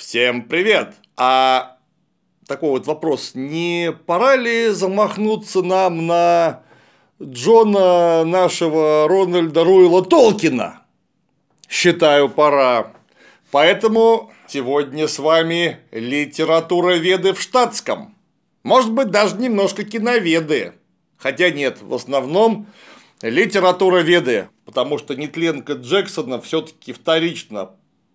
Всем привет! А такой вот вопрос, не пора ли замахнуться нам на Джона нашего Рональда Руэла Толкина? Считаю, пора. Поэтому сегодня с вами литература веды в штатском. Может быть, даже немножко киноведы. Хотя нет, в основном литература веды, потому что нетленка Джексона все-таки вторично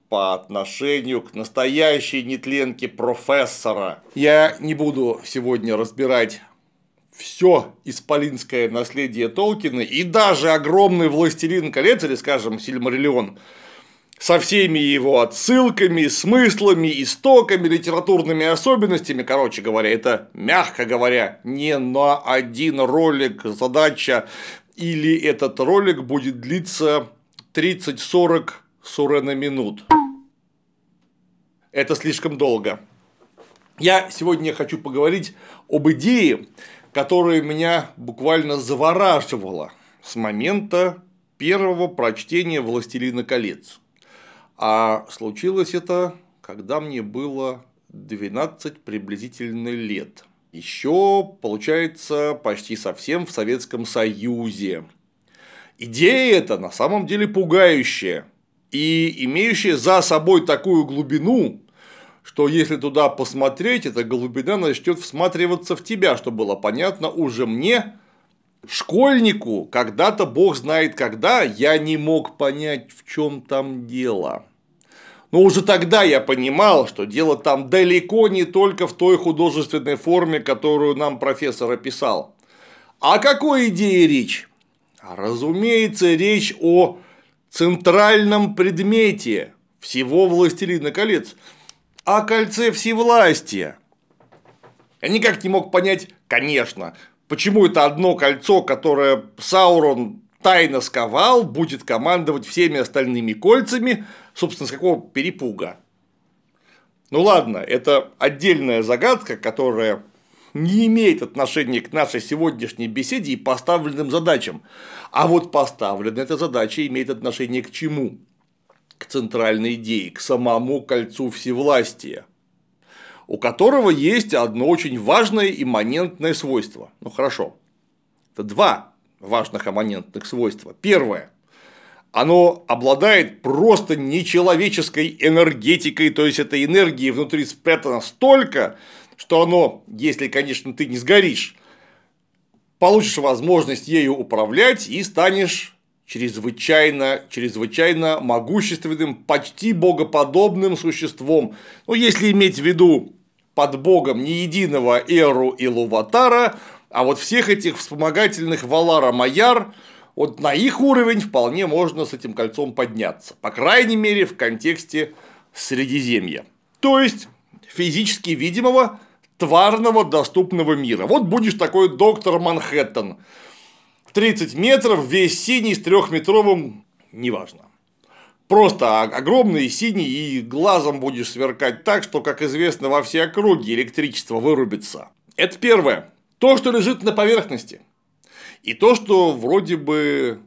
по отношению к настоящей нетленке профессора. Я не буду сегодня разбирать все исполинское наследие Толкина и даже огромный «Властелин колец» или, скажем, «Сильмариллион» со всеми его отсылками, смыслами, истоками, литературными особенностями, короче говоря, это, мягко говоря, не на один ролик задача, или этот ролик будет длиться 30-40 сурена минут. Это слишком долго. Я сегодня хочу поговорить об идее, которая меня буквально завораживала с момента первого прочтения «Властелина колец». А случилось это, когда мне было 12 приблизительно лет. Еще, получается, почти совсем в Советском Союзе. Идея эта на самом деле пугающая и имеющая за собой такую глубину, что если туда посмотреть, эта глубина начнет всматриваться в тебя, что было понятно уже мне, школьнику, когда-то бог знает когда, я не мог понять, в чем там дело. Но уже тогда я понимал, что дело там далеко не только в той художественной форме, которую нам профессор описал. О какой идее речь? Разумеется, речь о центральном предмете всего «Властелина колец», о кольце всевластия. Я никак не мог понять, конечно, почему это одно кольцо, которое Саурон тайно сковал, будет командовать всеми остальными кольцами, собственно, с какого перепуга. Ну ладно, это отдельная загадка, которая не имеет отношения к нашей сегодняшней беседе и поставленным задачам. А вот поставленная эта задача имеет отношение к чему? к центральной идее, к самому кольцу всевластия, у которого есть одно очень важное имманентное свойство. Ну хорошо, это два важных имманентных свойства. Первое оно обладает просто нечеловеческой энергетикой, то есть этой энергии внутри спрятано столько, что оно, если, конечно, ты не сгоришь, получишь возможность ею управлять и станешь чрезвычайно, чрезвычайно могущественным, почти богоподобным существом. Ну, если иметь в виду под богом не единого Эру и Луватара, а вот всех этих вспомогательных Валара Маяр, вот на их уровень вполне можно с этим кольцом подняться. По крайней мере, в контексте Средиземья. То есть, физически видимого, тварного доступного мира. Вот будешь такой доктор Манхэттен, 30 метров, весь синий с трехметровым, неважно. Просто огромный синий и глазом будешь сверкать так, что, как известно, во все округи электричество вырубится. Это первое. То, что лежит на поверхности. И то, что вроде бы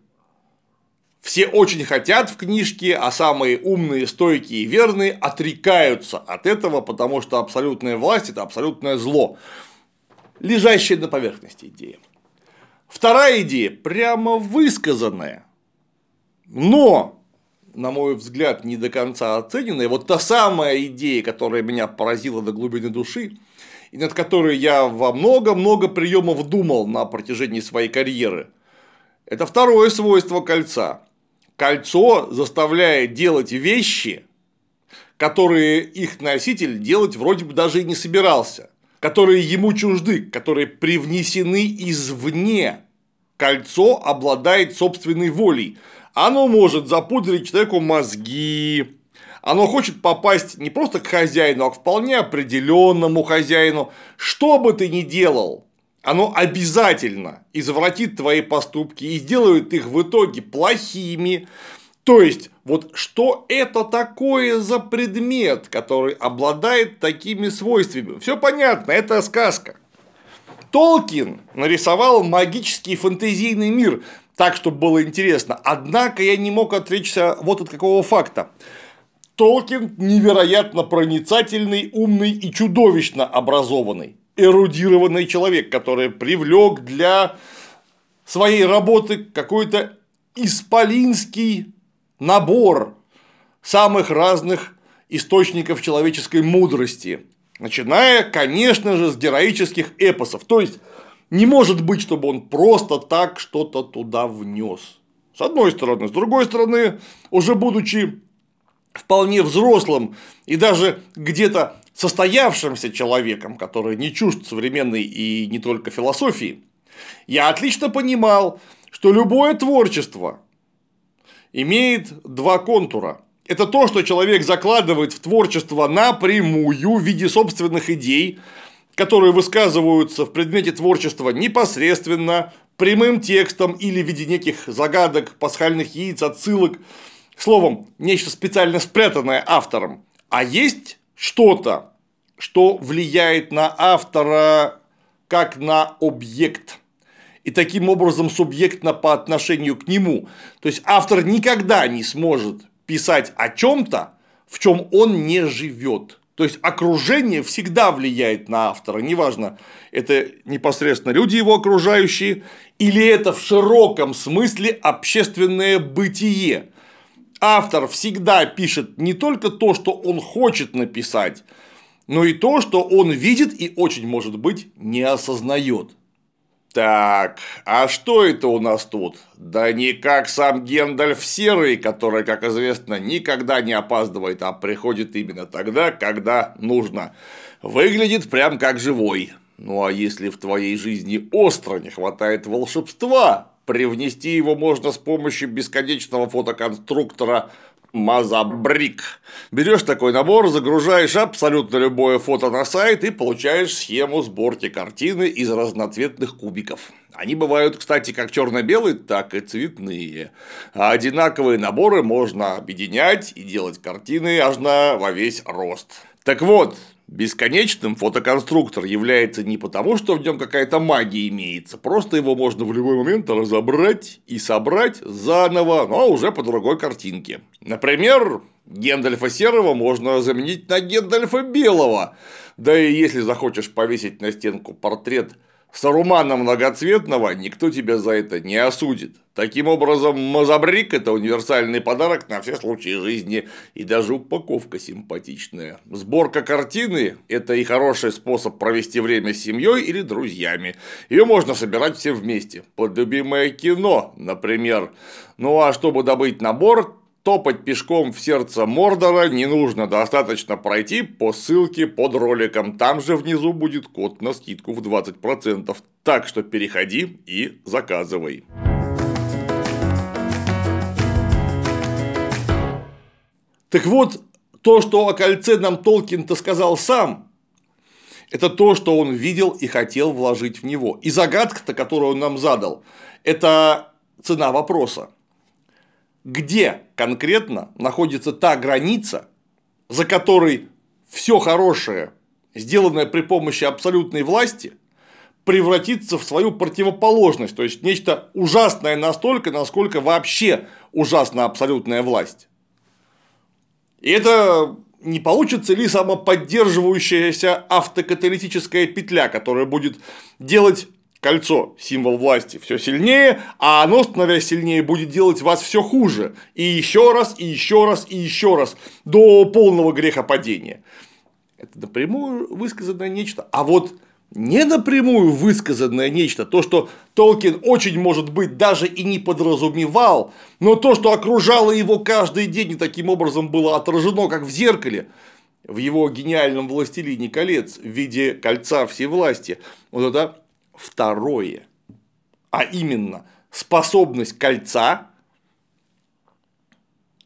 все очень хотят в книжке, а самые умные, стойкие и верные отрекаются от этого, потому что абсолютная власть – это абсолютное зло. Лежащая на поверхности идея. Вторая идея прямо высказанная, но, на мой взгляд, не до конца оцененная. Вот та самая идея, которая меня поразила до глубины души, и над которой я во много-много приемов думал на протяжении своей карьеры. Это второе свойство кольца. Кольцо заставляет делать вещи, которые их носитель делать вроде бы даже и не собирался которые ему чужды, которые привнесены извне. Кольцо обладает собственной волей. Оно может запудрить человеку мозги, оно хочет попасть не просто к хозяину, а к вполне определенному хозяину. Что бы ты ни делал, оно обязательно извратит твои поступки и сделает их в итоге плохими, то есть, вот что это такое за предмет, который обладает такими свойствами? Все понятно, это сказка. Толкин нарисовал магический фэнтезийный мир так, чтобы было интересно. Однако я не мог отречься вот от какого факта. Толкин невероятно проницательный, умный и чудовищно образованный, эрудированный человек, который привлек для своей работы какой-то исполинский набор самых разных источников человеческой мудрости, начиная, конечно же, с героических эпосов. То есть не может быть, чтобы он просто так что-то туда внес. С одной стороны. С другой стороны, уже будучи вполне взрослым и даже где-то состоявшимся человеком, который не чужд современной и не только философии, я отлично понимал, что любое творчество имеет два контура. Это то, что человек закладывает в творчество напрямую в виде собственных идей, которые высказываются в предмете творчества непосредственно, прямым текстом или в виде неких загадок, пасхальных яиц, отсылок, словом, нечто специально спрятанное автором. А есть что-то, что влияет на автора как на объект. И таким образом субъектно по отношению к нему. То есть автор никогда не сможет писать о чем-то, в чем он не живет. То есть окружение всегда влияет на автора, неважно, это непосредственно люди его окружающие, или это в широком смысле общественное бытие. Автор всегда пишет не только то, что он хочет написать, но и то, что он видит и очень может быть не осознает. Так, а что это у нас тут? Да не как сам Гендальф Серый, который, как известно, никогда не опаздывает, а приходит именно тогда, когда нужно. Выглядит прям как живой. Ну а если в твоей жизни остро не хватает волшебства, привнести его можно с помощью бесконечного фотоконструктора Мазабрик. Берешь такой набор, загружаешь абсолютно любое фото на сайт и получаешь схему сборки картины из разноцветных кубиков. Они бывают, кстати, как черно-белые, так и цветные. А одинаковые наборы можно объединять и делать картины аж на во весь рост. Так вот, Бесконечным фотоконструктор является не потому, что в нем какая-то магия имеется, просто его можно в любой момент разобрать и собрать заново, но уже по другой картинке. Например, Гендальфа Серого можно заменить на Гендальфа Белого. Да и если захочешь повесить на стенку портрет Сарумана многоцветного никто тебя за это не осудит. Таким образом, мозабрик – это универсальный подарок на все случаи жизни, и даже упаковка симпатичная. Сборка картины – это и хороший способ провести время с семьей или друзьями. Ее можно собирать все вместе, под любимое кино, например. Ну а чтобы добыть набор, Топать пешком в сердце Мордора не нужно, достаточно пройти по ссылке под роликом. Там же внизу будет код на скидку в 20%. Так что переходи и заказывай. Так вот, то, что о кольце нам Толкин-то сказал сам, это то, что он видел и хотел вложить в него. И загадка-то, которую он нам задал, это цена вопроса где конкретно находится та граница, за которой все хорошее, сделанное при помощи абсолютной власти, превратится в свою противоположность, то есть нечто ужасное настолько, насколько вообще ужасна абсолютная власть. И это не получится ли самоподдерживающаяся автокаталитическая петля, которая будет делать кольцо, символ власти, все сильнее, а оно, становясь сильнее, будет делать вас все хуже. И еще раз, и еще раз, и еще раз, до полного грехопадения. Это напрямую высказанное нечто. А вот не напрямую высказанное нечто, то, что Толкин очень может быть даже и не подразумевал, но то, что окружало его каждый день и таким образом было отражено, как в зеркале, в его гениальном «Властелине колец» в виде кольца всевластия, вот это второе, а именно способность кольца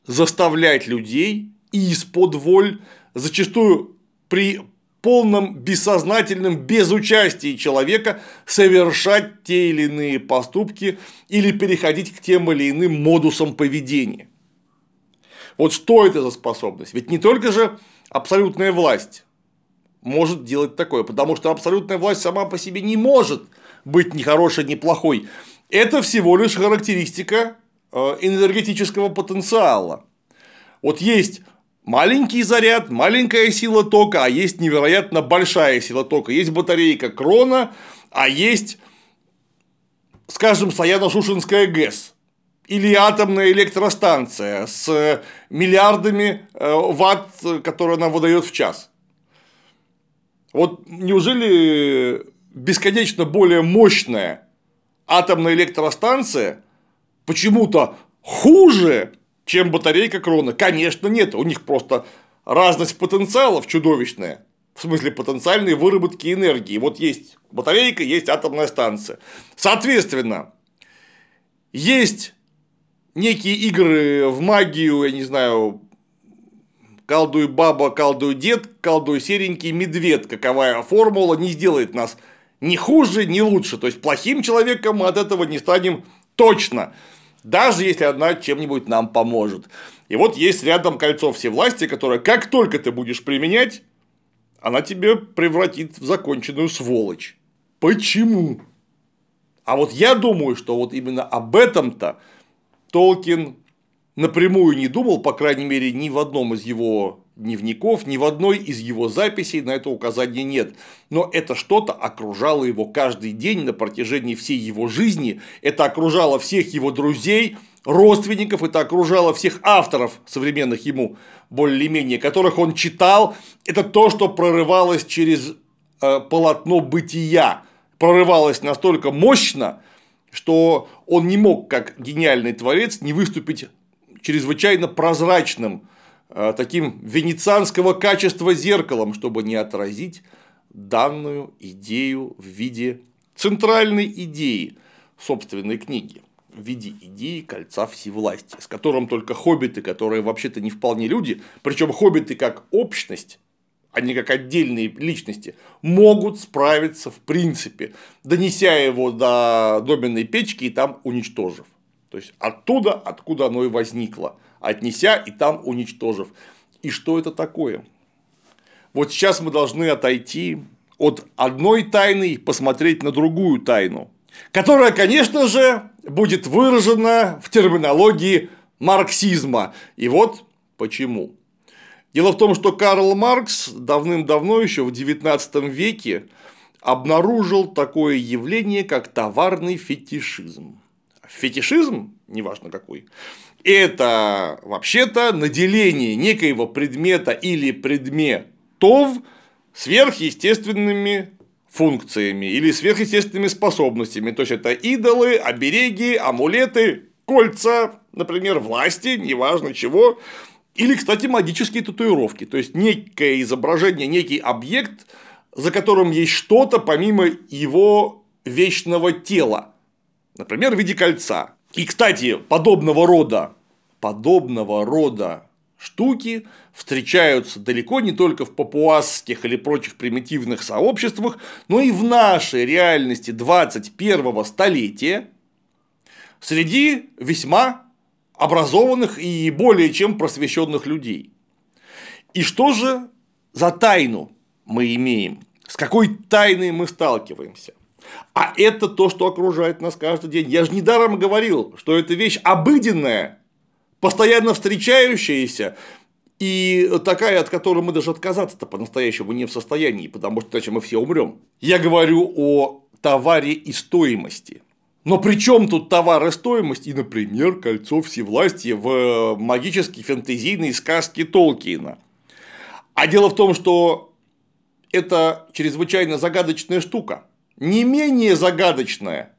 заставлять людей и из-под воль, зачастую при полном бессознательном безучастии человека совершать те или иные поступки или переходить к тем или иным модусам поведения. Вот что это за способность? Ведь не только же абсолютная власть может делать такое, потому что абсолютная власть сама по себе не может быть ни хорошей, ни плохой. Это всего лишь характеристика э, энергетического потенциала. Вот есть маленький заряд, маленькая сила тока, а есть невероятно большая сила тока. Есть батарейка Крона, а есть, скажем, Саяно-Шушинская ГЭС или атомная электростанция с миллиардами э, ватт, которые она выдает в час. Вот неужели бесконечно более мощная атомная электростанция почему-то хуже, чем батарейка крона? Конечно, нет. У них просто разность потенциалов чудовищная. В смысле потенциальной выработки энергии. Вот есть батарейка, есть атомная станция. Соответственно, есть некие игры в магию, я не знаю, колдуй баба, колдуй дед, колдуй серенький медведь. Каковая формула не сделает нас ни хуже, ни лучше. То есть плохим человеком мы от этого не станем точно. Даже если одна чем-нибудь нам поможет. И вот есть рядом кольцо всевластия, которое как только ты будешь применять, она тебе превратит в законченную сволочь. Почему? А вот я думаю, что вот именно об этом-то Толкин напрямую не думал, по крайней мере, ни в одном из его дневников, ни в одной из его записей на это указания нет. Но это что-то окружало его каждый день на протяжении всей его жизни, это окружало всех его друзей, родственников, это окружало всех авторов современных ему более-менее, которых он читал, это то, что прорывалось через э, полотно бытия, прорывалось настолько мощно, что он не мог, как гениальный творец, не выступить чрезвычайно прозрачным, э, таким венецианского качества зеркалом, чтобы не отразить данную идею в виде центральной идеи собственной книги в виде идеи кольца всевластия, с которым только хоббиты, которые вообще-то не вполне люди, причем хоббиты как общность, а не как отдельные личности, могут справиться в принципе, донеся его до доменной печки и там уничтожив. То есть оттуда, откуда оно и возникло, отнеся и там уничтожив. И что это такое? Вот сейчас мы должны отойти от одной тайны и посмотреть на другую тайну, которая, конечно же, будет выражена в терминологии марксизма. И вот почему. Дело в том, что Карл Маркс давным-давно, еще в XIX веке, обнаружил такое явление, как товарный фетишизм фетишизм, неважно какой, это вообще-то наделение некоего предмета или предметов сверхъестественными функциями или сверхъестественными способностями. То есть это идолы, обереги, амулеты, кольца, например, власти, неважно чего. Или, кстати, магические татуировки. То есть некое изображение, некий объект, за которым есть что-то помимо его вечного тела. Например, в виде кольца. И, кстати, подобного рода, подобного рода штуки встречаются далеко не только в папуасских или прочих примитивных сообществах, но и в нашей реальности 21 столетия среди весьма образованных и более чем просвещенных людей. И что же за тайну мы имеем? С какой тайной мы сталкиваемся? А это то, что окружает нас каждый день. Я же недаром говорил, что это вещь обыденная, постоянно встречающаяся, и такая, от которой мы даже отказаться-то по-настоящему не в состоянии, потому что иначе мы все умрем. Я говорю о товаре и стоимости. Но при чем тут товар и стоимость и, например, кольцо всевластия в магической фэнтезийной сказке Толкиена? А дело в том, что это чрезвычайно загадочная штука не менее загадочное,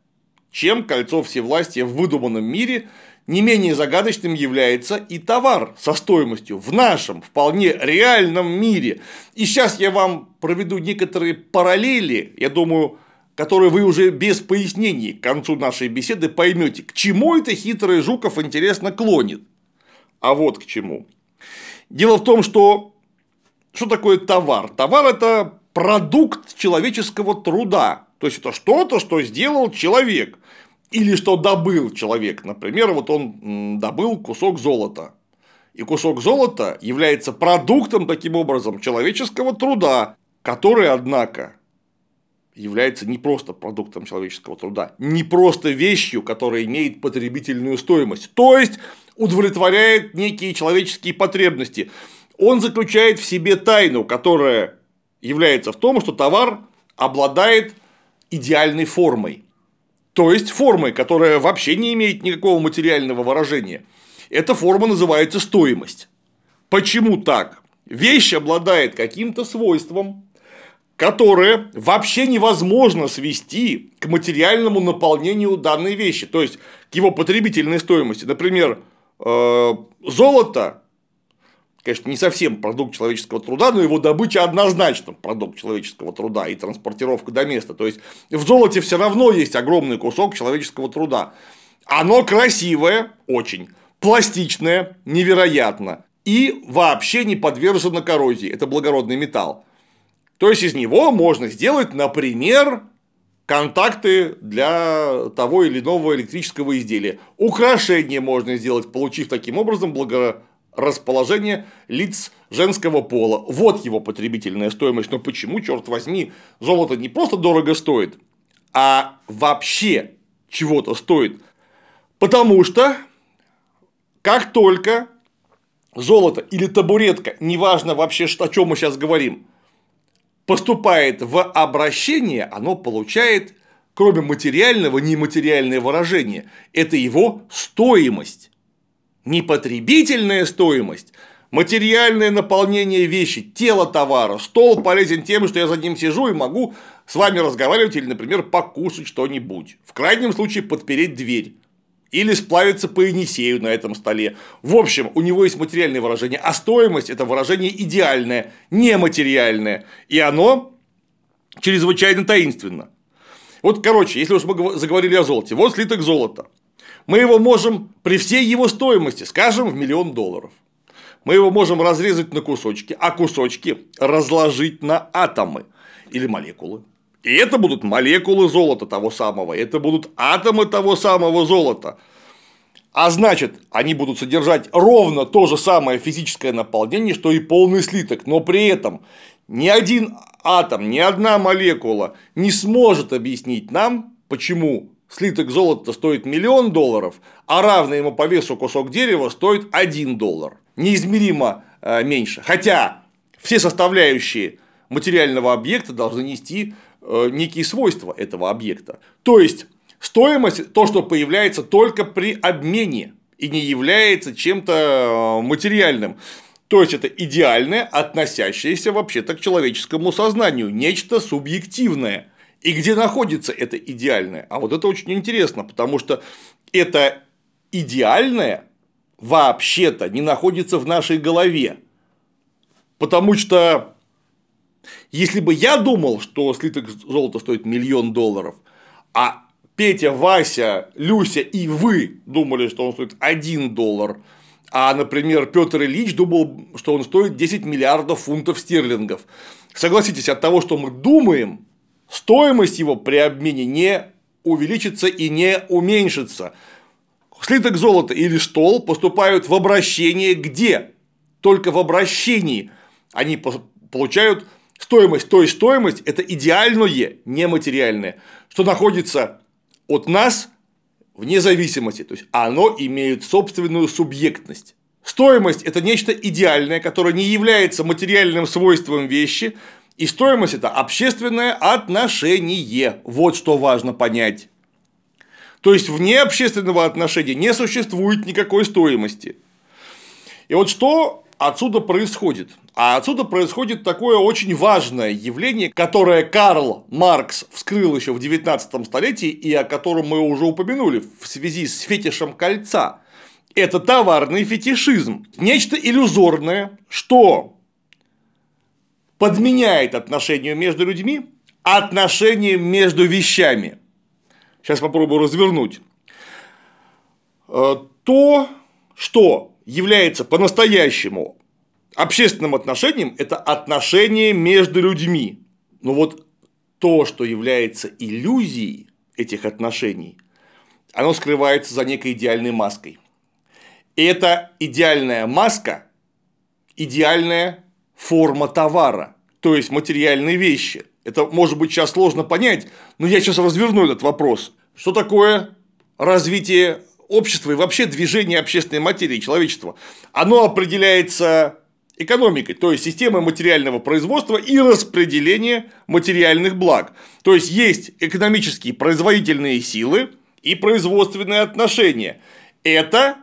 чем кольцо всевластия в выдуманном мире, не менее загадочным является и товар со стоимостью в нашем вполне реальном мире. И сейчас я вам проведу некоторые параллели, я думаю, которые вы уже без пояснений к концу нашей беседы поймете, к чему это хитрый Жуков интересно клонит. А вот к чему. Дело в том, что что такое товар? Товар – это продукт человеческого труда. То есть это что-то, что сделал человек. Или что добыл человек. Например, вот он добыл кусок золота. И кусок золота является продуктом, таким образом, человеческого труда, который, однако, является не просто продуктом человеческого труда, не просто вещью, которая имеет потребительную стоимость, то есть удовлетворяет некие человеческие потребности. он заключает в себе тайну, которая является в том, что товар обладает идеальной формой. То есть формой, которая вообще не имеет никакого материального выражения. Эта форма называется стоимость. Почему так? Вещь обладает каким-то свойством, которое вообще невозможно свести к материальному наполнению данной вещи, то есть к его потребительной стоимости. Например, э, золото конечно, не совсем продукт человеческого труда, но его добыча однозначно продукт человеческого труда и транспортировка до места. То есть в золоте все равно есть огромный кусок человеческого труда. Оно красивое, очень, пластичное, невероятно, и вообще не подвержено коррозии. Это благородный металл. То есть из него можно сделать, например, контакты для того или иного электрического изделия. Украшение можно сделать, получив таким образом благо расположение лиц женского пола. Вот его потребительная стоимость. Но почему, черт возьми, золото не просто дорого стоит, а вообще чего-то стоит? Потому что как только золото или табуретка, неважно вообще, о чем мы сейчас говорим, поступает в обращение, оно получает, кроме материального, нематериальное выражение. Это его стоимость не потребительная стоимость, материальное наполнение вещи, тело товара. Стол полезен тем, что я за ним сижу и могу с вами разговаривать или, например, покушать что-нибудь. В крайнем случае, подпереть дверь. Или сплавиться по Енисею на этом столе. В общем, у него есть материальное выражение, а стоимость – это выражение идеальное, нематериальное. И оно чрезвычайно таинственно. Вот, короче, если уж мы заговорили о золоте, вот слиток золота – мы его можем при всей его стоимости, скажем, в миллион долларов. Мы его можем разрезать на кусочки, а кусочки разложить на атомы или молекулы. И это будут молекулы золота того самого, это будут атомы того самого золота. А значит, они будут содержать ровно то же самое физическое наполнение, что и полный слиток, но при этом ни один атом, ни одна молекула не сможет объяснить нам, почему слиток золота стоит миллион долларов, а равный ему по весу кусок дерева стоит 1 доллар. Неизмеримо э, меньше. Хотя все составляющие материального объекта должны нести э, некие свойства этого объекта. То есть стоимость то, что появляется только при обмене и не является чем-то э, материальным. То есть это идеальное, относящееся вообще-то к человеческому сознанию, нечто субъективное. И где находится это идеальное? А вот это очень интересно, потому что это идеальное вообще-то не находится в нашей голове. Потому что если бы я думал, что слиток золота стоит миллион долларов, а Петя, Вася, Люся и вы думали, что он стоит 1 доллар, а, например, Петр Ильич думал, что он стоит 10 миллиардов фунтов стерлингов. Согласитесь, от того, что мы думаем, стоимость его при обмене не увеличится и не уменьшится. Слиток золота или стол поступают в обращение где? Только в обращении они получают стоимость. То есть стоимость – это идеальное, нематериальное, что находится от нас вне зависимости. То есть оно имеет собственную субъектность. Стоимость – это нечто идеальное, которое не является материальным свойством вещи, и стоимость – это общественное отношение. Вот что важно понять. То есть вне общественного отношения не существует никакой стоимости. И вот что отсюда происходит? А отсюда происходит такое очень важное явление, которое Карл Маркс вскрыл еще в 19 столетии и о котором мы уже упомянули в связи с фетишем кольца. Это товарный фетишизм. Нечто иллюзорное, что подменяет отношения между людьми отношения между вещами. Сейчас попробую развернуть. Э, то, что является по-настоящему общественным отношением, это отношения между людьми. Но вот то, что является иллюзией этих отношений, оно скрывается за некой идеальной маской. И эта идеальная маска – идеальная форма товара, то есть материальные вещи. Это может быть сейчас сложно понять, но я сейчас разверну этот вопрос. Что такое развитие общества и вообще движение общественной материи человечества? Оно определяется экономикой, то есть системой материального производства и распределения материальных благ. То есть есть экономические производительные силы и производственные отношения. Это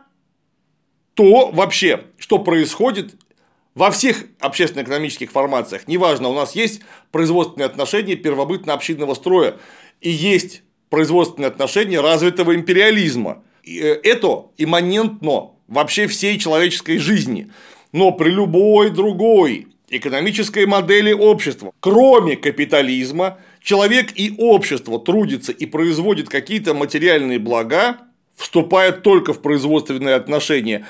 то вообще, что происходит во всех общественно-экономических формациях. Неважно, у нас есть производственные отношения первобытно-общинного строя и есть производственные отношения развитого империализма. Э, это имманентно вообще всей человеческой жизни. Но при любой другой экономической модели общества, кроме капитализма, человек и общество трудится и производит какие-то материальные блага, вступает только в производственные отношения.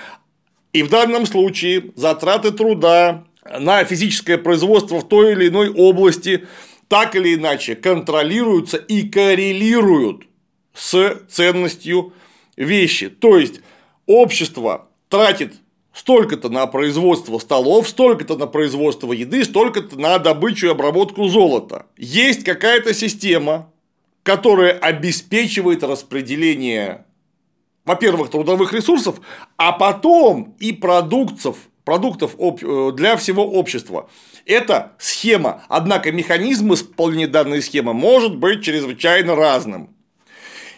И в данном случае затраты труда на физическое производство в той или иной области так или иначе контролируются и коррелируют с ценностью вещи. То есть общество тратит столько-то на производство столов, столько-то на производство еды, столько-то на добычу и обработку золота. Есть какая-то система, которая обеспечивает распределение, во-первых, трудовых ресурсов, а потом и продуктов, продуктов э, для всего общества. Это схема, однако механизм исполнения данной схемы может быть чрезвычайно разным.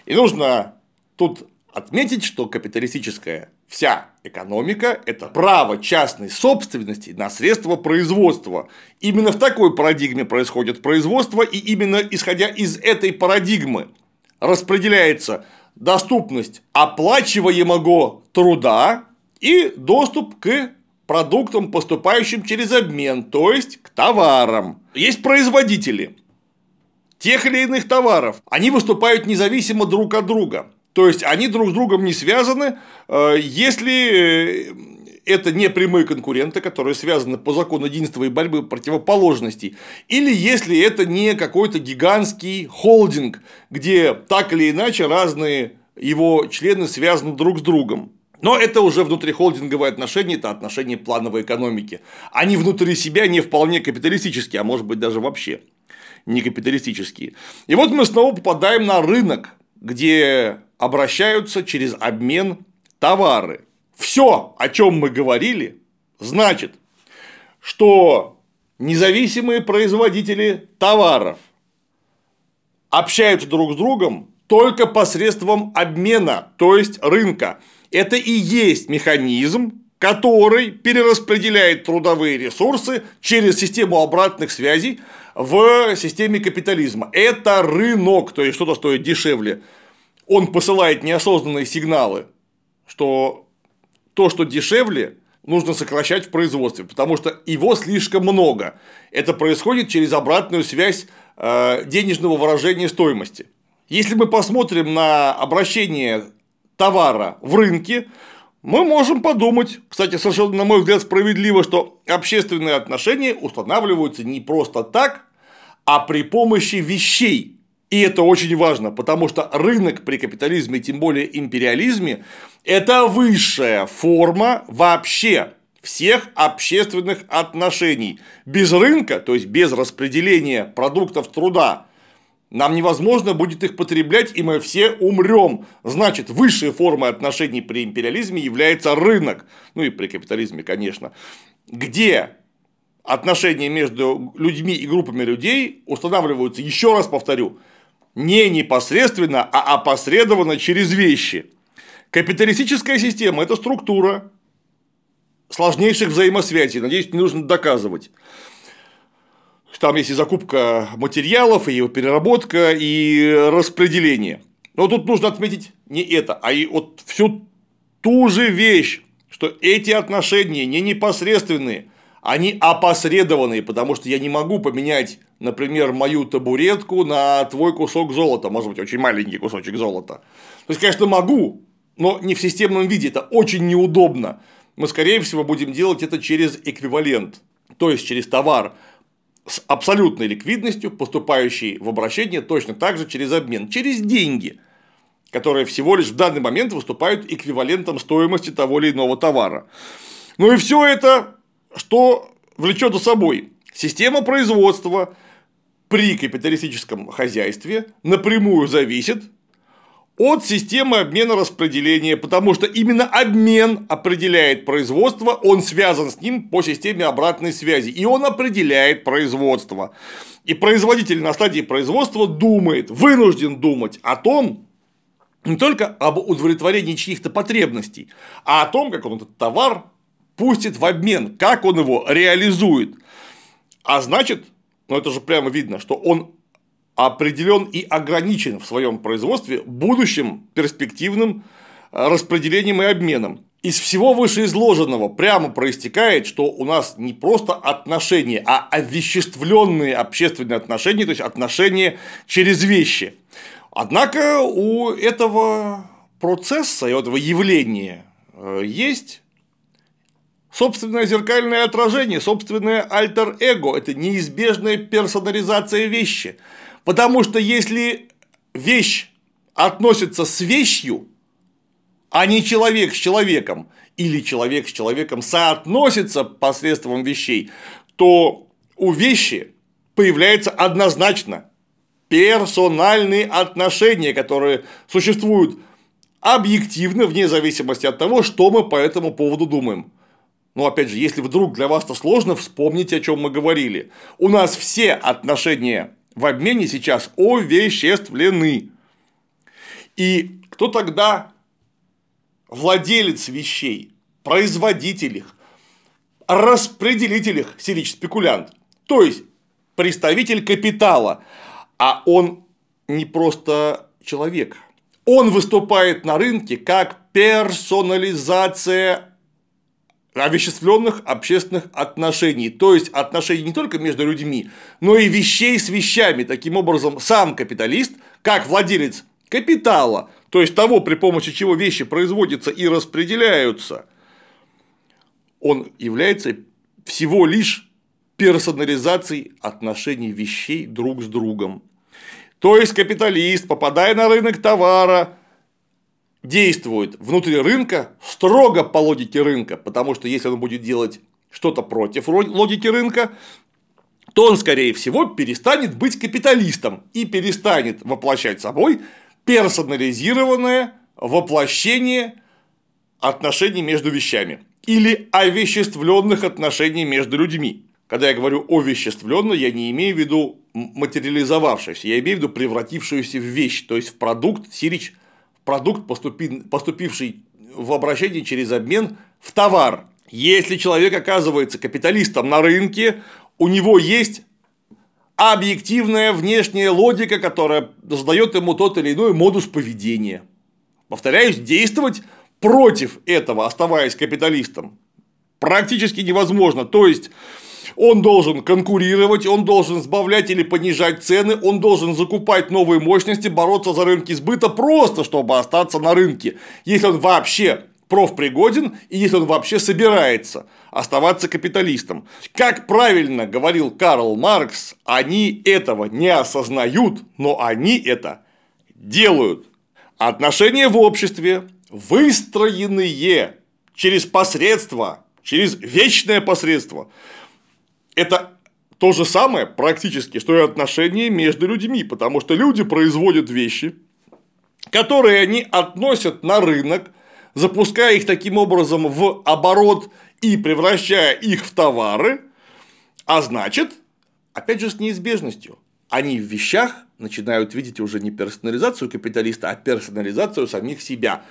И нужно тут отметить, что капиталистическая вся экономика – это право частной собственности на средства производства. Именно в такой парадигме происходит производство, и именно исходя из этой парадигмы распределяется доступность оплачиваемого труда и доступ к продуктам, поступающим через обмен, то есть к товарам. Есть производители тех или иных товаров. Они выступают независимо друг от друга. То есть они друг с другом не связаны, э, если э, это не прямые конкуренты, которые связаны по закону единства и борьбы противоположностей, или если это не какой-то гигантский холдинг, где так или иначе разные его члены связаны друг с другом. Но это уже внутрихолдинговые отношения, это отношения плановой экономики. Они внутри себя не вполне капиталистические, а может быть даже вообще не капиталистические. И вот мы снова попадаем на рынок, где обращаются через обмен товары. Все, о чем мы говорили, значит, что независимые производители товаров общаются друг с другом только посредством обмена, то есть рынка. Это и есть механизм, который перераспределяет трудовые ресурсы через систему обратных связей в системе капитализма. Это рынок, то есть что-то стоит дешевле он посылает неосознанные сигналы, что то, что дешевле, нужно сокращать в производстве, потому что его слишком много. Это происходит через обратную связь э, денежного выражения стоимости. Если мы посмотрим на обращение товара в рынке, мы можем подумать, кстати, совершенно, на мой взгляд, справедливо, что общественные отношения устанавливаются не просто так, а при помощи вещей, и это очень важно, потому что рынок при капитализме, тем более империализме, это высшая форма вообще всех общественных отношений. Без рынка, то есть без распределения продуктов труда, нам невозможно будет их потреблять, и мы все умрем. Значит, высшей формой отношений при империализме является рынок. Ну и при капитализме, конечно. Где отношения между людьми и группами людей устанавливаются, еще раз повторю, не непосредственно, а опосредованно через вещи. Капиталистическая система – это структура сложнейших взаимосвязей. Надеюсь, не нужно доказывать. Там есть и закупка материалов, и его переработка, и распределение. Но тут нужно отметить не это, а и вот всю ту же вещь, что эти отношения не непосредственные, они опосредованные, потому что я не могу поменять, например, мою табуретку на твой кусок золота, может быть, очень маленький кусочек золота. То есть, конечно, могу, но не в системном виде, это очень неудобно. Мы, скорее всего, будем делать это через эквивалент, то есть через товар с абсолютной ликвидностью, поступающий в обращение точно так же через обмен, через деньги, которые всего лишь в данный момент выступают эквивалентом стоимости того или иного товара. Ну и все это что влечет за собой система производства при капиталистическом хозяйстве напрямую зависит от системы обмена распределения, потому что именно обмен определяет производство, он связан с ним по системе обратной связи, и он определяет производство. И производитель на стадии производства думает, вынужден думать о том, не только об удовлетворении чьих-то потребностей, а о том, как он этот товар пустит в обмен, как он его реализует. А значит, ну это же прямо видно, что он определен и ограничен в своем производстве будущим перспективным э, распределением и обменом. Из всего вышеизложенного прямо проистекает, что у нас не просто отношения, а овеществленные общественные отношения, то есть отношения через вещи. Однако у этого процесса, у этого явления э, есть собственное зеркальное отражение, собственное альтер-эго, это неизбежная персонализация вещи. Потому что если вещь относится с вещью, а не человек с человеком, или человек с человеком соотносится посредством вещей, то у вещи появляется однозначно персональные отношения, которые существуют объективно, вне зависимости от того, что мы по этому поводу думаем. Но опять же, если вдруг для вас это сложно, вспомните, о чем мы говорили. У нас все отношения в обмене сейчас овеществлены. И кто тогда владелец вещей, производитель их, распределитель их, сирич-спекулянт, то есть представитель капитала, а он не просто человек, он выступает на рынке как персонализация овеществленных общественных отношений, то есть отношений не только между людьми, но и вещей с вещами. Таким образом, сам капиталист, как владелец капитала, то есть того, при помощи чего вещи производятся и распределяются, он является всего лишь персонализацией отношений вещей друг с другом. То есть капиталист, попадая на рынок товара, действует внутри рынка строго по логике рынка, потому что если он будет делать что-то против логики рынка, то он, скорее всего, перестанет быть капиталистом и перестанет воплощать собой персонализированное воплощение отношений между вещами или овеществленных отношений между людьми. Когда я говорю овеществленно, я не имею в виду материализовавшуюся, я имею в виду превратившуюся в вещь, то есть в продукт сирич продукт, поступивший в обращение через обмен в товар. Если человек оказывается капиталистом на рынке, у него есть объективная внешняя логика, которая задает ему тот или иной модус поведения. Повторяюсь, действовать против этого, оставаясь капиталистом, практически невозможно. То есть он должен конкурировать, он должен сбавлять или понижать цены, он должен закупать новые мощности, бороться за рынки сбыта просто, чтобы остаться на рынке, если он вообще профпригоден и если он вообще собирается оставаться капиталистом. Как правильно говорил Карл Маркс, они этого не осознают, но они это делают. Отношения в обществе, выстроенные через посредство, через вечное посредство, это то же самое практически, что и отношения между людьми, потому что люди производят вещи, которые они относят на рынок, запуская их таким образом в оборот и превращая их в товары, а значит, опять же, с неизбежностью, они в вещах начинают видеть уже не персонализацию капиталиста, а персонализацию самих себя.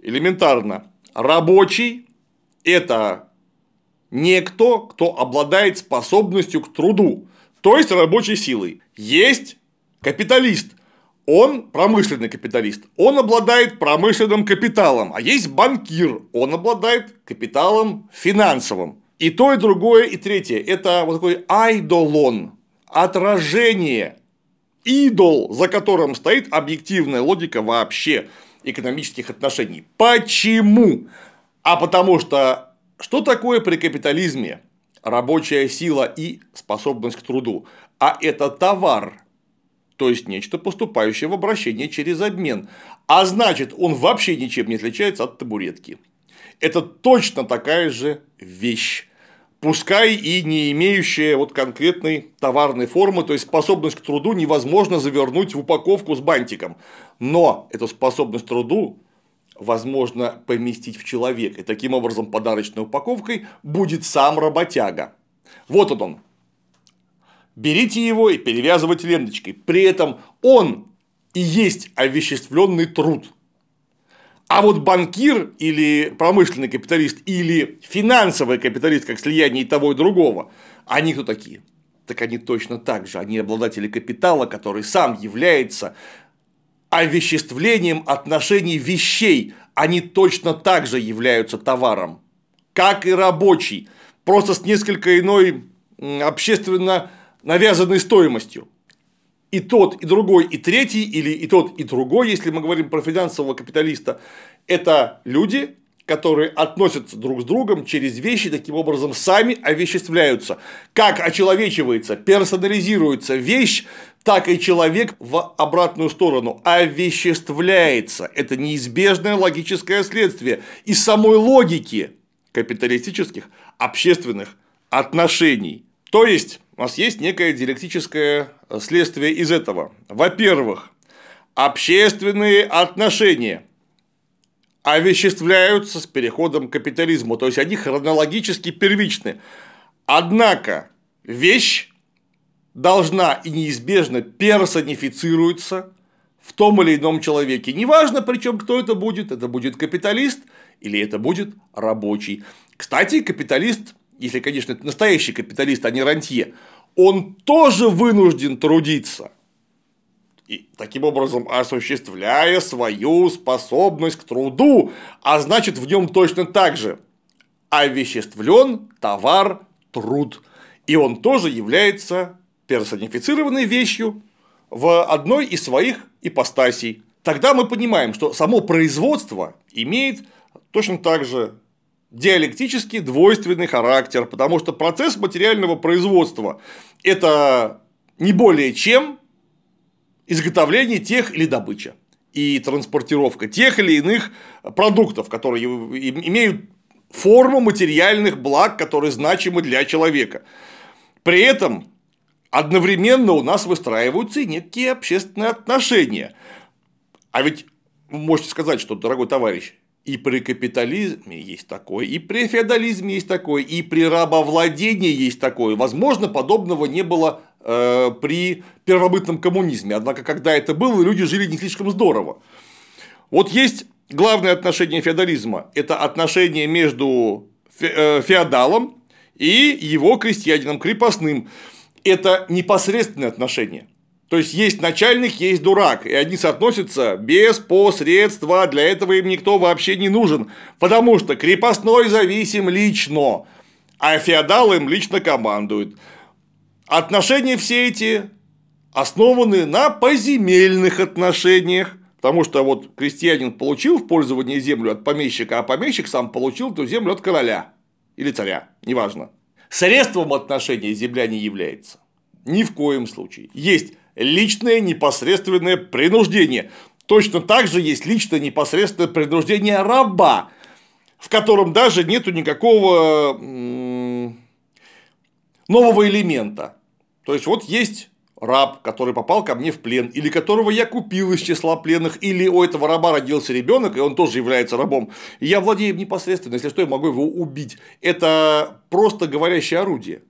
Элементарно, рабочий – это некто, кто обладает способностью к труду, то есть рабочей силой. Есть капиталист, он промышленный капиталист, он обладает промышленным капиталом, а есть банкир, он обладает капиталом финансовым. И то, и другое, и третье – это вот такой айдолон, отражение, идол, за которым стоит объективная логика вообще экономических отношений. Почему? А потому что что такое при капитализме рабочая сила и способность к труду? А это товар, то есть нечто поступающее в обращение через обмен. А значит, он вообще ничем не отличается от табуретки. Это точно такая же вещь. пускай и не имеющая вот конкретной товарной формы, то есть способность к труду невозможно завернуть в упаковку с бантиком. Но эту способность к труду возможно поместить в человека. И таким образом подарочной упаковкой будет сам работяга. Вот он он. Берите его и перевязывайте ленточкой. При этом он и есть овеществленный труд. А вот банкир или промышленный капиталист или финансовый капиталист, как слияние и того и другого, они кто такие? Так они точно так же, они обладатели капитала, который сам является овеществлением отношений вещей, они точно так же являются товаром, как и рабочий, просто с несколько иной общественно навязанной стоимостью. И тот, и другой, и третий, или и тот, и другой, если мы говорим про финансового капиталиста, это люди, которые относятся друг с другом через вещи, таким образом сами овеществляются. Как очеловечивается, персонализируется вещь, так и человек в обратную сторону овеществляется. Это неизбежное логическое следствие из самой логики капиталистических общественных отношений. То есть, у нас есть некое диалектическое следствие из этого. Во-первых, общественные отношения овеществляются с переходом к капитализму, то есть они хронологически первичны. Однако вещь должна и неизбежно персонифицируется в том или ином человеке. Неважно, причем кто это будет, это будет капиталист или это будет рабочий. Кстати, капиталист, если, конечно, это настоящий капиталист, а не рантье, он тоже вынужден трудиться и таким образом осуществляя свою способность к труду, а значит в нем точно так же овеществлен товар труд. И он тоже является персонифицированной вещью в одной из своих ипостасей. Тогда мы понимаем, что само производство имеет точно так же диалектически двойственный характер, потому что процесс материального производства – это не более чем изготовление тех или добыча и транспортировка тех или иных продуктов, которые имеют форму материальных благ, которые значимы для человека. При этом одновременно у нас выстраиваются и некие общественные отношения. А ведь вы можете сказать, что, дорогой товарищ, и при капитализме есть такое, и при феодализме есть такое, и при рабовладении есть такое. Возможно, подобного не было Э, при первобытном коммунизме. Однако, когда это было, люди жили не слишком здорово. Вот есть главное отношение феодализма – это отношение между э, феодалом и его крестьянином крепостным. Это непосредственное отношение. То есть есть начальник, есть дурак, и они соотносятся без посредства, для этого им никто вообще не нужен, потому что крепостной зависим лично, а феодал им лично командует. Отношения все эти основаны на поземельных отношениях, потому что вот крестьянин получил в пользование землю от помещика, а помещик сам получил эту землю от короля или царя, неважно. Средством отношений земля не является. Ни в коем случае. Есть личное непосредственное принуждение. Точно так же есть личное непосредственное принуждение раба, в котором даже нету никакого нового элемента. То есть вот есть раб, который попал ко мне в плен, или которого я купил из числа пленных, или у этого раба родился ребенок, и он тоже является рабом. И я владею им непосредственно, если что, я могу его убить. Это просто говорящее орудие.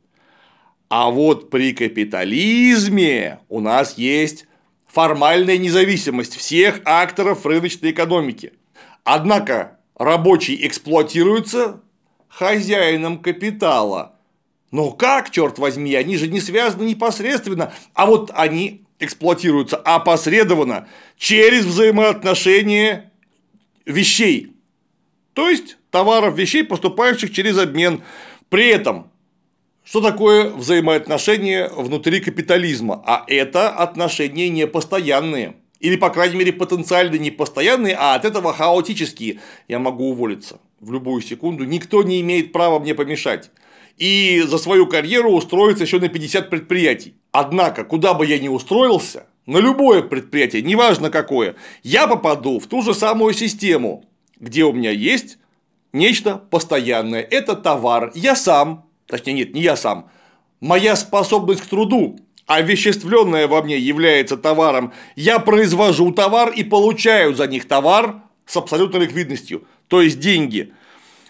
А вот при капитализме у нас есть формальная независимость всех акторов рыночной экономики. Однако рабочий эксплуатируется хозяином капитала – но как, черт возьми, они же не связаны непосредственно, а вот они эксплуатируются опосредованно через взаимоотношения вещей. То есть товаров, вещей, поступающих через обмен. При этом, что такое взаимоотношения внутри капитализма? А это отношения непостоянные. Или, по крайней мере, потенциально непостоянные, а от этого хаотические. Я могу уволиться в любую секунду. Никто не имеет права мне помешать и за свою карьеру устроиться еще на 50 предприятий. Однако, куда бы я ни устроился, на любое предприятие, неважно какое, я попаду в ту же самую систему, где у меня есть нечто постоянное. Это товар. Я сам точнее нет, не я сам, моя способность к труду, овеществленная во мне является товаром, я произвожу товар и получаю за них товар с абсолютной ликвидностью, то есть деньги.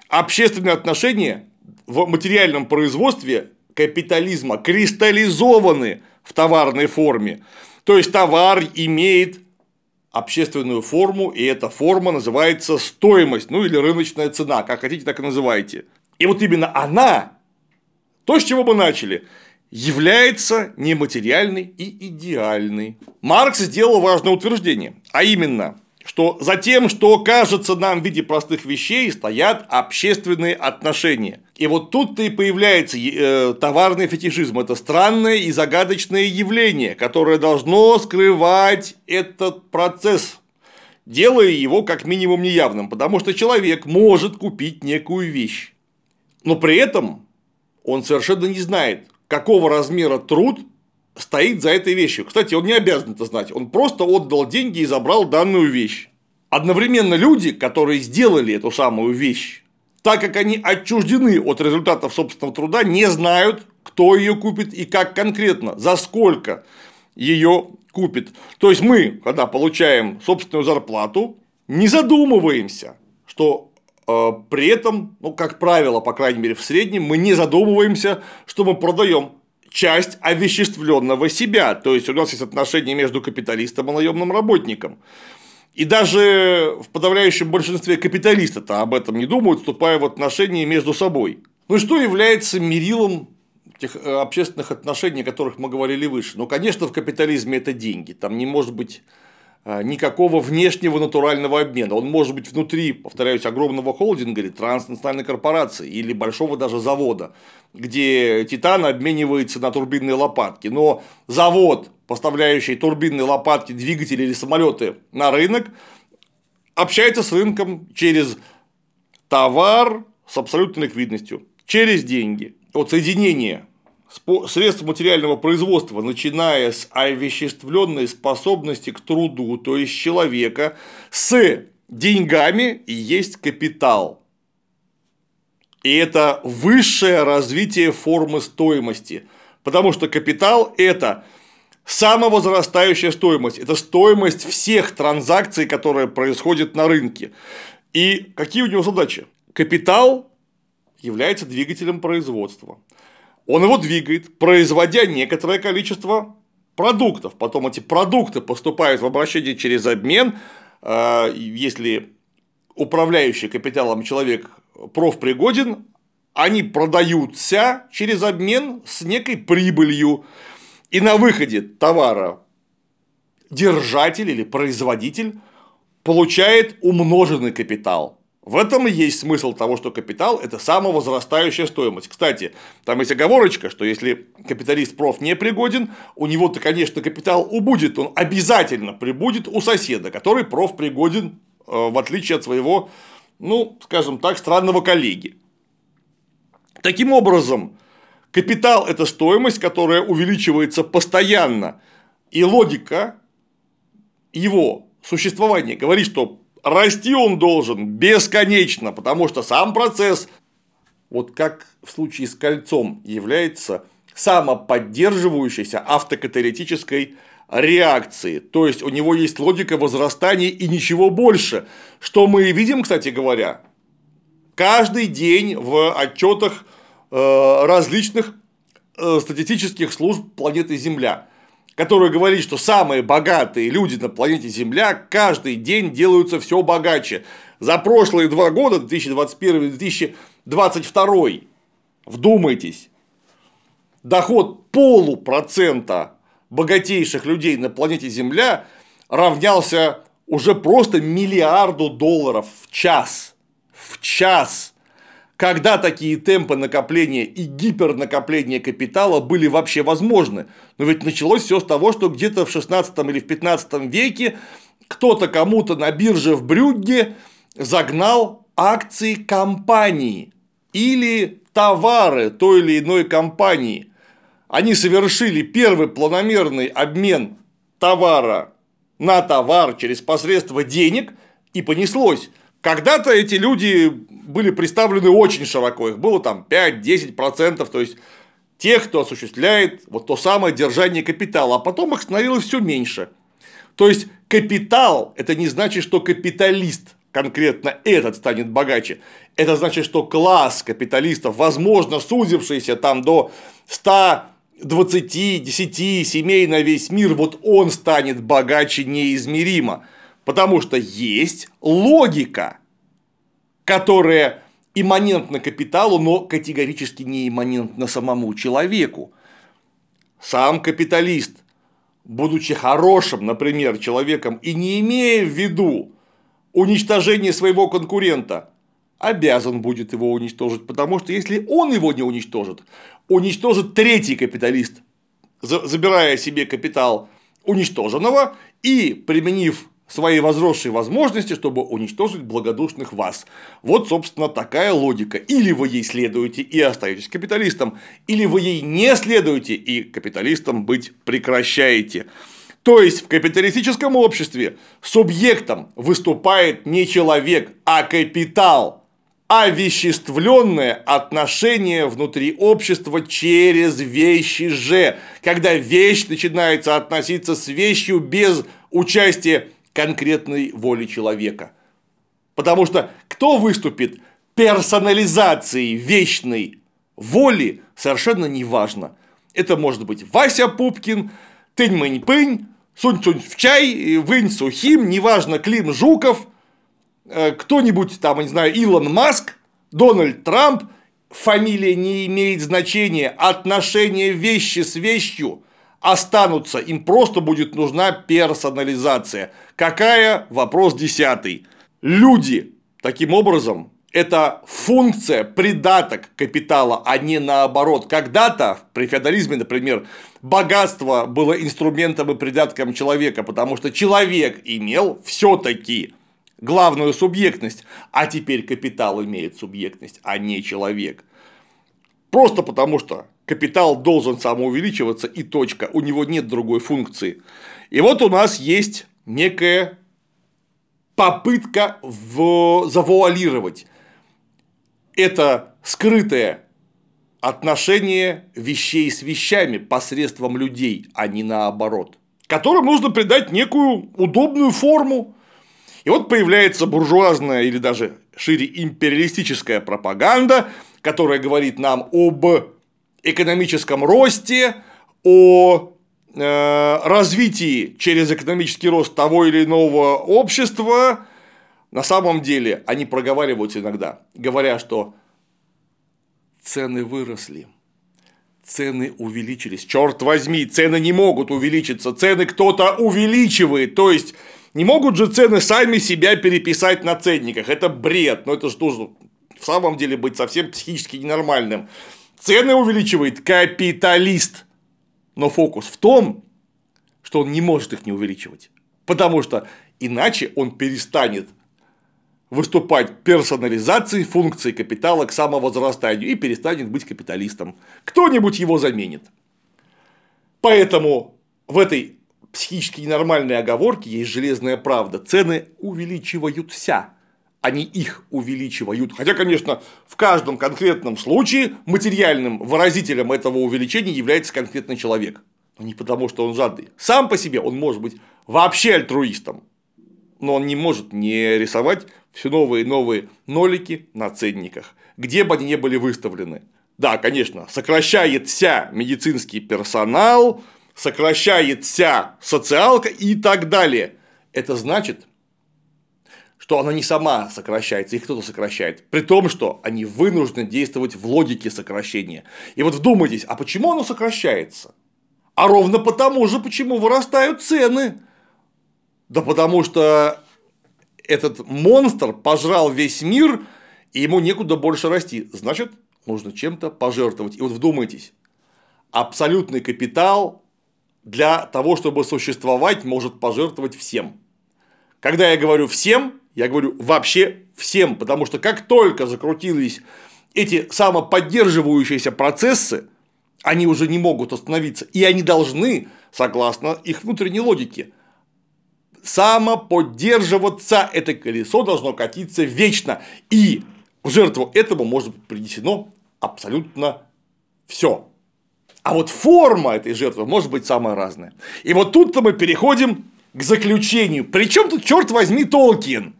Общественные отношения в материальном производстве капитализма кристаллизованы в товарной форме. То есть товар имеет общественную форму, и эта форма называется стоимость, ну или рыночная цена, как хотите, так и называйте. И вот именно она, то, с чего мы начали, является нематериальной и идеальной. Маркс сделал важное утверждение, а именно, что за тем, что кажется нам в виде простых вещей, стоят общественные отношения. И вот тут-то и появляется э, товарный фетишизм. Это странное и загадочное явление, которое должно скрывать этот процесс, делая его как минимум неявным, потому что человек может купить некую вещь, но при этом он совершенно не знает, какого размера труд стоит за этой вещью. Кстати, он не обязан это знать, он просто отдал деньги и забрал данную вещь. Одновременно люди, которые сделали эту самую вещь, так как они отчуждены от результатов собственного труда, не знают, кто ее купит и как конкретно, за сколько ее купит. То есть мы, когда получаем собственную зарплату, не задумываемся, что э, при этом, ну, как правило, по крайней мере, в среднем, мы не задумываемся, что мы продаем часть овеществленного себя. То есть у нас есть отношения между капиталистом и наемным работником. И даже в подавляющем большинстве капиталистов-то об этом не думают, вступая в отношения между собой. Ну и что является мерилом тех э, общественных отношений, о которых мы говорили выше? Ну, конечно, в капитализме это деньги. Там не может быть никакого внешнего натурального обмена. Он может быть внутри, повторяюсь, огромного холдинга или транснациональной корпорации или большого даже завода, где титан обменивается на турбинные лопатки. Но завод, поставляющий турбинные лопатки, двигатели или самолеты на рынок, общается с рынком через товар с абсолютной ликвидностью, через деньги. Вот соединение средств материального производства, начиная с овеществленной способности к труду, то есть человека, с деньгами и есть капитал. И это высшее развитие формы стоимости, потому что капитал – это самовозрастающая стоимость, это стоимость всех транзакций, которые происходят на рынке. И какие у него задачи? Капитал является двигателем производства он его двигает, производя некоторое количество продуктов. Потом эти продукты поступают в обращение через обмен. А, если управляющий капиталом человек профпригоден, они продаются через обмен с некой прибылью. И на выходе товара держатель или производитель получает умноженный капитал. В этом и есть смысл того, что капитал – это самовозрастающая стоимость. Кстати, там есть оговорочка, что если капиталист проф не пригоден, у него-то, конечно, капитал убудет, он обязательно прибудет у соседа, который проф пригоден, э, в отличие от своего, ну, скажем так, странного коллеги. Таким образом, капитал – это стоимость, которая увеличивается постоянно, и логика его существования говорит, что расти он должен бесконечно, потому что сам процесс, вот как в случае с кольцом, является самоподдерживающейся автокаталитической реакции. То есть у него есть логика возрастания и ничего больше. Что мы видим, кстати говоря, каждый день в отчетах э, различных э, статистических служб планеты Земля который говорит, что самые богатые люди на планете Земля каждый день делаются все богаче. За прошлые два года, 2021-2022, вдумайтесь, доход полупроцента богатейших людей на планете Земля равнялся уже просто миллиарду долларов в час. В час когда такие темпы накопления и гипернакопления капитала были вообще возможны. Но ведь началось все с того, что где-то в 16 или в 15 веке кто-то кому-то на бирже в Брюгге загнал акции компании или товары той или иной компании. Они совершили первый планомерный обмен товара на товар через посредство денег и понеслось. Когда-то эти люди были представлены очень широко, их было там 5-10%, то есть тех, кто осуществляет вот то самое держание капитала, а потом их становилось все меньше. То есть капитал это не значит, что капиталист конкретно этот станет богаче. Это значит, что класс капиталистов, возможно, сузившийся там до 120, 10 семей на весь мир, вот он станет богаче неизмеримо. Потому что есть логика, которая имманентна капиталу, но категорически не имманентна самому человеку. Сам капиталист, будучи хорошим, например, человеком и не имея в виду уничтожение своего конкурента, обязан будет его уничтожить, потому что если он его не уничтожит, уничтожит третий капиталист, забирая себе капитал уничтоженного и применив свои возросшие возможности, чтобы уничтожить благодушных вас. Вот, собственно, такая логика. Или вы ей следуете и остаетесь капиталистом, или вы ей не следуете и капиталистом быть прекращаете. То есть в капиталистическом обществе субъектом выступает не человек, а капитал, овеществленное отношение внутри общества через вещи же, когда вещь начинается относиться с вещью без участия конкретной воли человека. Потому что кто выступит персонализацией вечной воли, совершенно не важно. Это может быть Вася Пупкин, Тынь-мынь-пынь, Сунь-сунь в чай, Вынь сухим, неважно, Клим Жуков, э, кто-нибудь там, не знаю, Илон Маск, Дональд Трамп, фамилия не имеет значения, отношения вещи с вещью останутся, им просто будет нужна персонализация. Какая? Вопрос десятый. Люди, таким образом, это функция, придаток капитала, а не наоборот. Когда-то при феодализме, например, богатство было инструментом и придатком человека, потому что человек имел все-таки главную субъектность, а теперь капитал имеет субъектность, а не человек. Просто потому что капитал должен самоувеличиваться и точка, у него нет другой функции. И вот у нас есть некая попытка в... завуалировать это скрытое отношение вещей с вещами посредством людей, а не наоборот, которым нужно придать некую удобную форму. И вот появляется буржуазная или даже шире империалистическая пропаганда, которая говорит нам об экономическом росте, о э, развитии через экономический рост того или иного общества, на самом деле они проговариваются иногда, говоря, что цены выросли, цены увеличились. Черт возьми, цены не могут увеличиться, цены кто-то увеличивает. То есть не могут же цены сами себя переписать на ценниках. Это бред. Но это же должно в самом деле быть совсем психически ненормальным. Цены увеличивает капиталист. Но фокус в том, что он не может их не увеличивать. Потому что иначе он перестанет выступать персонализацией функции капитала к самовозрастанию и перестанет быть капиталистом. Кто-нибудь его заменит. Поэтому в этой психически ненормальной оговорке есть железная правда. Цены увеличиваются, они их увеличивают. Хотя, конечно, в каждом конкретном случае материальным выразителем этого увеличения является конкретный человек. Но не потому, что он жадный. Сам по себе он может быть вообще альтруистом но он не может не рисовать все новые и новые нолики на ценниках, где бы они ни были выставлены. Да, конечно, сокращается медицинский персонал, сокращается социалка и так далее. Это значит, что она не сама сокращается, их кто-то сокращает. При том, что они вынуждены действовать в логике сокращения. И вот вдумайтесь, а почему оно сокращается? А ровно потому же, почему вырастают цены. Да потому что этот монстр пожрал весь мир, и ему некуда больше расти. Значит, нужно чем-то пожертвовать. И вот вдумайтесь, абсолютный капитал для того, чтобы существовать, может пожертвовать всем. Когда я говорю всем, я говорю вообще всем, потому что как только закрутились эти самоподдерживающиеся процессы, они уже не могут остановиться, и они должны, согласно их внутренней логике, самоподдерживаться. Это колесо должно катиться вечно. И в жертву этому может быть принесено абсолютно все. А вот форма этой жертвы может быть самая разная. И вот тут-то мы переходим к заключению. Причем тут, черт возьми, Толкин?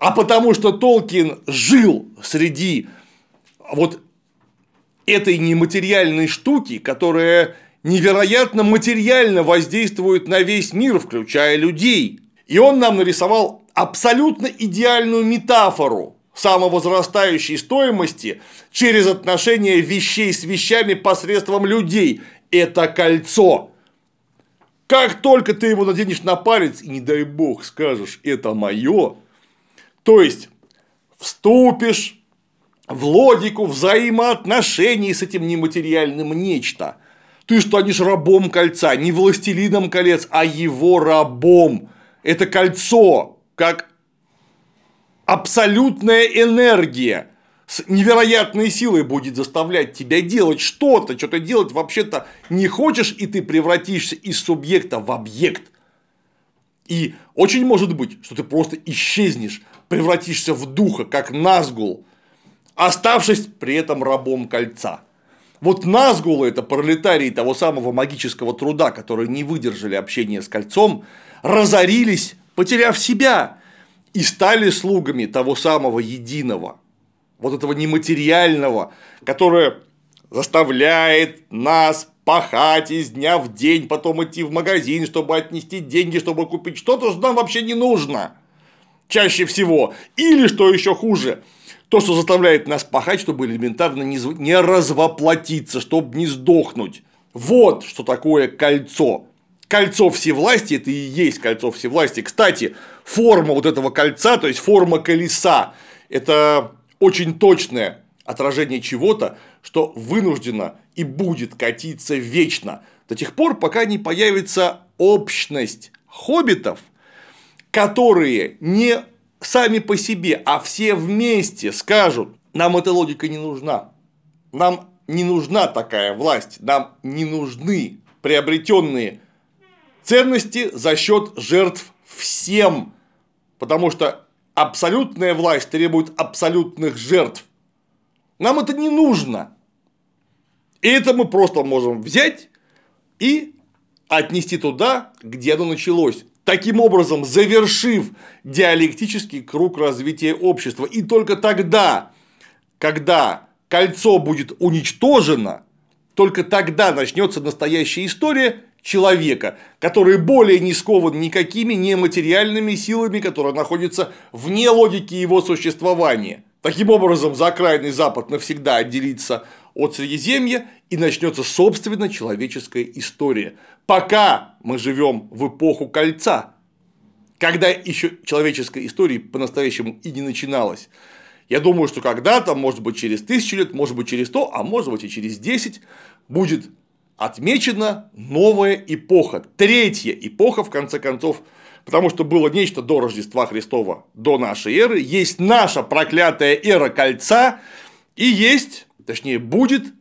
А потому что Толкин жил среди вот этой нематериальной штуки, которая невероятно материально воздействует на весь мир, включая людей. И он нам нарисовал абсолютно идеальную метафору самовозрастающей стоимости через отношение вещей с вещами посредством людей. Это кольцо. Как только ты его наденешь на палец и не дай бог скажешь это мое, то есть вступишь в логику взаимоотношений с этим нематериальным нечто. Ты станешь рабом кольца, не властелином колец, а его рабом. Это кольцо, как абсолютная энергия с невероятной силой будет заставлять тебя делать что-то, что-то делать вообще-то не хочешь, и ты превратишься из субъекта в объект. И очень может быть, что ты просто исчезнешь, превратишься в духа, как Назгул, оставшись при этом рабом кольца. Вот Назгулы – это пролетарии того самого магического труда, которые не выдержали общения с кольцом, разорились, потеряв себя, и стали слугами того самого единого, вот этого нематериального, которое заставляет нас пахать из дня в день, потом идти в магазин, чтобы отнести деньги, чтобы купить что-то, что нам вообще не нужно. Чаще всего. Или, что еще хуже, то, что заставляет нас пахать, чтобы элементарно не развоплотиться, чтобы не сдохнуть. Вот что такое кольцо кольцо всевластия, это и есть кольцо всевластия. Кстати, форма вот этого кольца, то есть форма колеса, это очень точное отражение чего-то, что вынуждено и будет катиться вечно до тех пор, пока не появится общность хоббитов, которые не сами по себе, а все вместе скажут, нам эта логика не нужна, нам не нужна такая власть, нам не нужны приобретенные ценности за счет жертв всем. Потому что абсолютная власть требует абсолютных жертв. Нам это не нужно. И это мы просто можем взять и отнести туда, где оно началось. Таким образом, завершив диалектический круг развития общества. И только тогда, когда кольцо будет уничтожено, только тогда начнется настоящая история человека, который более не скован никакими нематериальными силами, которые находятся вне логики его существования. Таким образом, закрайный Запад навсегда отделится от Средиземья и начнется собственно человеческая история. Пока мы живем в эпоху кольца, когда еще человеческая история по-настоящему и не начиналась. Я думаю, что когда-то, может быть, через тысячу лет, может быть, через сто, а может быть, и через десять, будет отмечена новая эпоха, третья эпоха, в конце концов, потому что было нечто до Рождества Христова, до нашей эры, есть наша проклятая эра кольца, и есть, точнее, будет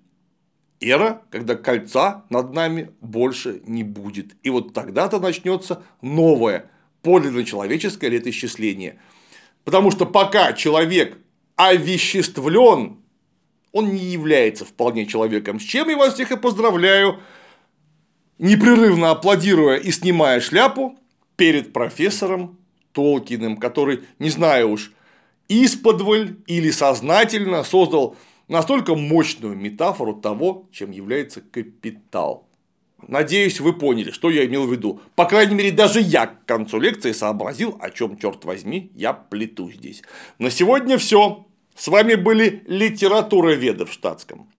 эра, когда кольца над нами больше не будет. И вот тогда-то начнется новое, подлинно человеческое летоисчисление. Потому что пока человек овеществлен он не является вполне человеком, с чем я вас всех и поздравляю, непрерывно аплодируя и снимая шляпу перед профессором Толкиным, который, не знаю уж, исподволь или сознательно создал настолько мощную метафору того, чем является капитал. Надеюсь, вы поняли, что я имел в виду. По крайней мере, даже я к концу лекции сообразил, о чем, черт возьми, я плету здесь. На сегодня все. С вами были литературоведы в штатском.